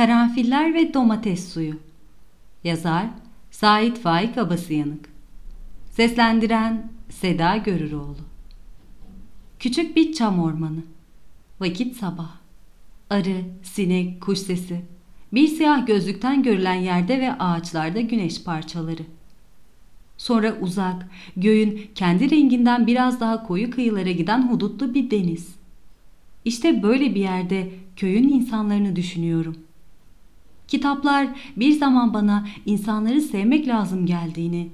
Karanfiller ve Domates Suyu. Yazar Sait Faik Abasıyanık. Seslendiren Seda Görüroğlu. Küçük bir çam ormanı. Vakit sabah Arı, sinek, kuş sesi. Bir siyah gözlükten görülen yerde ve ağaçlarda güneş parçaları. Sonra uzak, göğün kendi renginden biraz daha koyu kıyılara giden hudutlu bir deniz. İşte böyle bir yerde köyün insanlarını düşünüyorum. Kitaplar bir zaman bana insanları sevmek lazım geldiğini,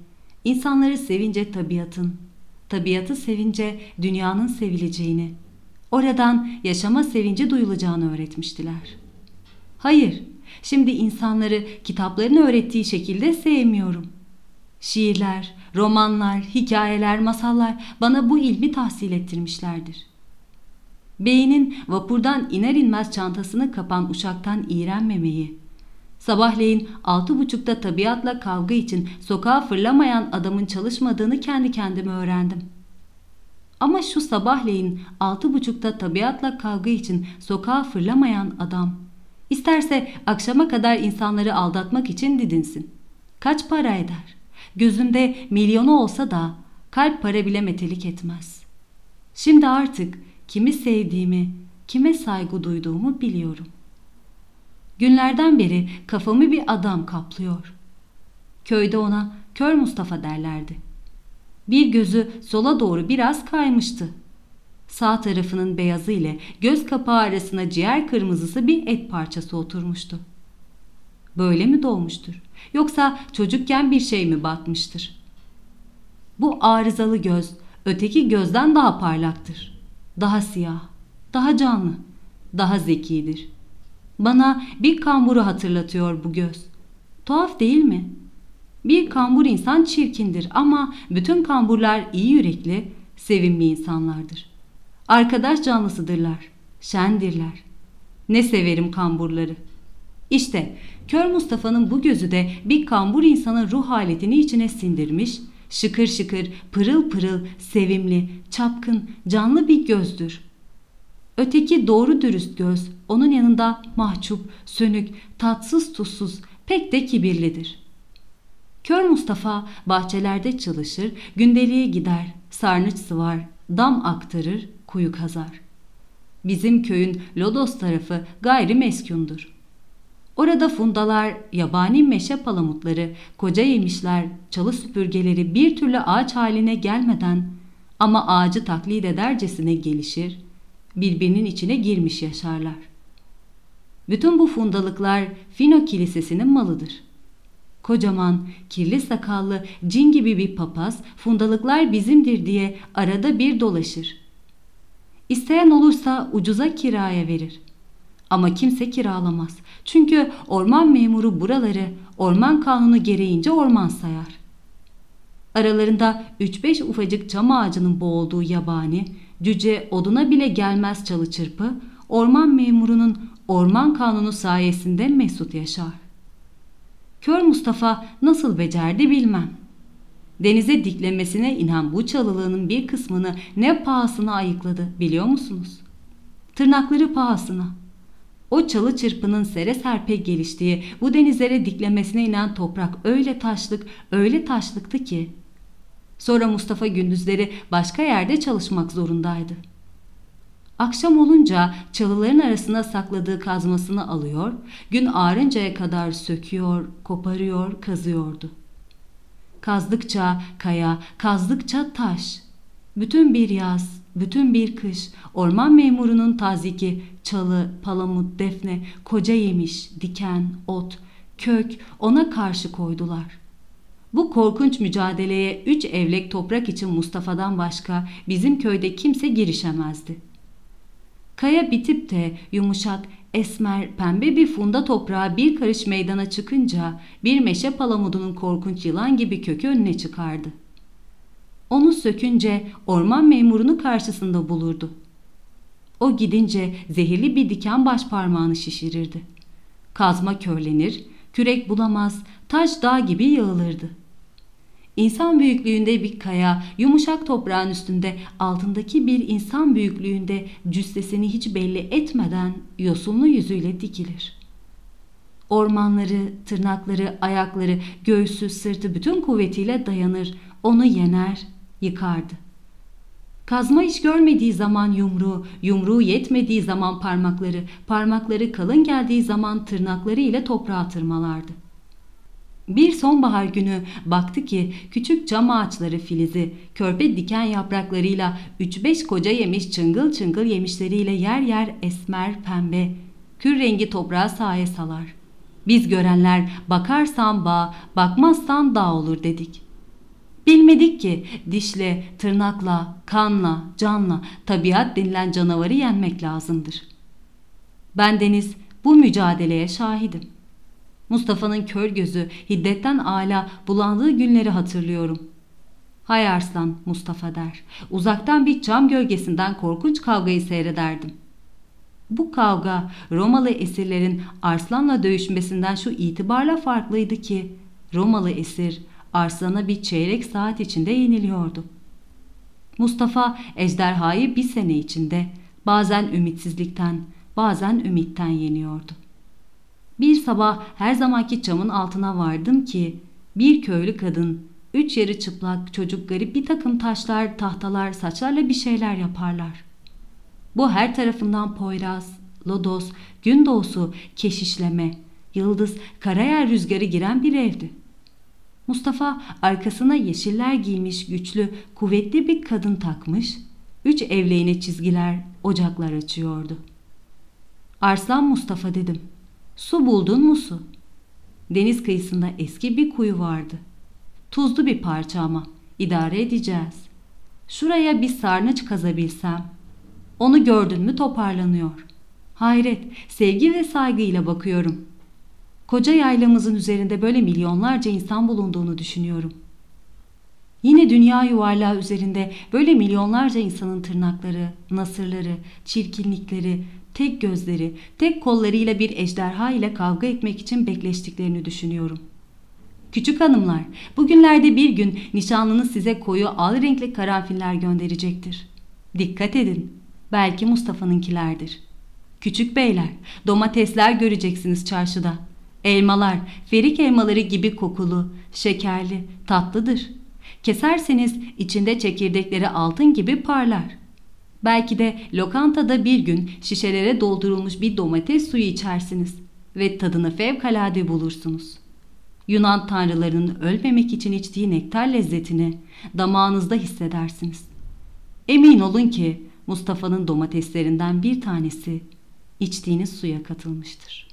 insanları sevince tabiatın, tabiatı sevince dünyanın sevileceğini, oradan yaşama sevinci duyulacağını öğretmiştiler. Hayır, şimdi insanları kitapların öğrettiği şekilde sevmiyorum. Şiirler, romanlar, hikayeler, masallar bana bu ilmi tahsil ettirmişlerdir. Beynin vapurdan iner inmez çantasını kapan uçaktan iğrenmemeyi, sabahleyin altı buçukta tabiatla kavga için sokağa fırlamayan adamın çalışmadığını kendi kendime öğrendim. Ama şu sabahleyin altı buçukta tabiatla kavga için sokağa fırlamayan adam, isterse akşama kadar insanları aldatmak için didinsin. Kaç para eder? Gözünde milyonu olsa da kalp para bile metelik etmez. Şimdi artık kimi sevdiğimi, kime saygı duyduğumu biliyorum. Günlerden beri kafamı bir adam kaplıyor. Köyde ona Kör Mustafa derlerdi. Bir gözü sola doğru biraz kaymıştı. Sağ tarafının beyazı ile göz kapağı arasına ciğer kırmızısı bir et parçası oturmuştu. Böyle mi doğmuştur? Yoksa çocukken bir şey mi batmıştır? Bu arızalı göz öteki gözden daha parlaktır. Daha siyah, daha canlı, daha zekidir. Bana bir kamburu hatırlatıyor bu göz. Tuhaf değil mi? Bir kambur insan çirkindir ama bütün kamburlar iyi yürekli, sevimli insanlardır. Arkadaş canlısıdırlar, şendirler. Ne severim kamburları. İşte Kör Mustafa'nın bu gözü de bir kambur insanın ruh haletini içine sindirmiş, şıkır şıkır, pırıl pırıl, sevimli, çapkın, canlı bir gözdür. Öteki doğru dürüst göz onun yanında mahcup, sönük, tatsız tuzsuz, pek de kibirlidir. Kör Mustafa bahçelerde çalışır, gündeliğe gider, sarnıç sıvar, dam aktarır, kuyu kazar. Bizim köyün Lodos tarafı gayri meskundur. Orada fundalar, yabani meşe palamutları, koca yemişler, çalı süpürgeleri bir türlü ağaç haline gelmeden ama ağacı taklit edercesine gelişir, birbirinin içine girmiş yaşarlar. Bütün bu fundalıklar Fino Kilisesi'nin malıdır. Kocaman, kirli sakallı, cin gibi bir papaz fundalıklar bizimdir diye arada bir dolaşır. İsteyen olursa ucuza kiraya verir. Ama kimse kiralamaz. Çünkü orman memuru buraları orman kanunu gereğince orman sayar. Aralarında 3-5 ufacık çam ağacının boğulduğu yabani, cüce oduna bile gelmez çalı çırpı, orman memurunun orman kanunu sayesinde mesut yaşar. Kör Mustafa nasıl becerdi bilmem. Denize diklemesine inen bu çalılığının bir kısmını ne pahasına ayıkladı biliyor musunuz? Tırnakları pahasına. O çalı çırpının sere serpe geliştiği bu denizlere diklemesine inen toprak öyle taşlık, öyle taşlıktı ki. Sonra Mustafa gündüzleri başka yerde çalışmak zorundaydı. Akşam olunca çalıların arasına sakladığı kazmasını alıyor, gün ağrıncaya kadar söküyor, koparıyor, kazıyordu. Kazdıkça kaya, kazdıkça taş. Bütün bir yaz, bütün bir kış orman memurunun taziki çalı, palamut, defne, koca yemiş, diken, ot, kök ona karşı koydular. Bu korkunç mücadeleye üç evlek toprak için Mustafa'dan başka bizim köyde kimse girişemezdi. Kaya bitip de yumuşak, esmer, pembe bir funda toprağa bir karış meydana çıkınca bir meşe palamudunun korkunç yılan gibi kökü önüne çıkardı. Onu sökünce orman memurunu karşısında bulurdu. O gidince zehirli bir diken baş parmağını şişirirdi. Kazma körlenir, kürek bulamaz, taş dağ gibi yığılırdı. İnsan büyüklüğünde bir kaya, yumuşak toprağın üstünde altındaki bir insan büyüklüğünde cüssesini hiç belli etmeden yosunlu yüzüyle dikilir. Ormanları, tırnakları, ayakları, göğsü, sırtı bütün kuvvetiyle dayanır, onu yener, yıkardı. Kazma iş görmediği zaman yumruğu, yumruğu yetmediği zaman parmakları, parmakları kalın geldiği zaman tırnakları ile toprağa tırmalardı. Bir sonbahar günü baktı ki küçük cam ağaçları filizi, körpe diken yapraklarıyla üç beş koca yemiş çıngıl çıngıl yemişleriyle yer yer esmer pembe, kür rengi toprağa saye salar. Biz görenler bakarsan bağ, bakmazsan dağ olur dedik. Bilmedik ki dişle, tırnakla, kanla, canla tabiat denilen canavarı yenmek lazımdır. Ben Deniz bu mücadeleye şahidim. Mustafa'nın kör gözü hiddetten ala bulandığı günleri hatırlıyorum. Hay arslan Mustafa der. Uzaktan bir cam gölgesinden korkunç kavgayı seyrederdim. Bu kavga Romalı esirlerin arslanla dövüşmesinden şu itibarla farklıydı ki Romalı esir arslana bir çeyrek saat içinde yeniliyordu. Mustafa ejderhayı bir sene içinde bazen ümitsizlikten bazen ümitten yeniyordu. Bir sabah her zamanki çamın altına vardım ki bir köylü kadın, üç yarı çıplak çocuk garip bir takım taşlar, tahtalar, saçlarla bir şeyler yaparlar. Bu her tarafından Poyraz, Lodos, gün doğusu, keşişleme, yıldız, karayer rüzgarı giren bir evdi. Mustafa arkasına yeşiller giymiş güçlü, kuvvetli bir kadın takmış, üç evleğine çizgiler, ocaklar açıyordu. Arslan Mustafa dedim. Su buldun mu su? Deniz kıyısında eski bir kuyu vardı. Tuzlu bir parça ama idare edeceğiz. Şuraya bir sarnıç kazabilsem. Onu gördün mü toparlanıyor. Hayret, sevgi ve saygıyla bakıyorum. Koca yaylamızın üzerinde böyle milyonlarca insan bulunduğunu düşünüyorum. Yine dünya yuvarlağı üzerinde böyle milyonlarca insanın tırnakları, nasırları, çirkinlikleri, tek gözleri, tek kollarıyla bir ejderha ile kavga etmek için bekleştiklerini düşünüyorum. Küçük hanımlar, bugünlerde bir gün nişanlınız size koyu al renkli karanfiller gönderecektir. Dikkat edin, belki Mustafa'nınkilerdir. Küçük beyler, domatesler göreceksiniz çarşıda. Elmalar, ferik elmaları gibi kokulu, şekerli, tatlıdır. Keserseniz içinde çekirdekleri altın gibi parlar.'' Belki de lokantada bir gün şişelere doldurulmuş bir domates suyu içersiniz ve tadını fevkalade bulursunuz. Yunan tanrılarının ölmemek için içtiği nektar lezzetini damağınızda hissedersiniz. Emin olun ki Mustafa'nın domateslerinden bir tanesi içtiğiniz suya katılmıştır.''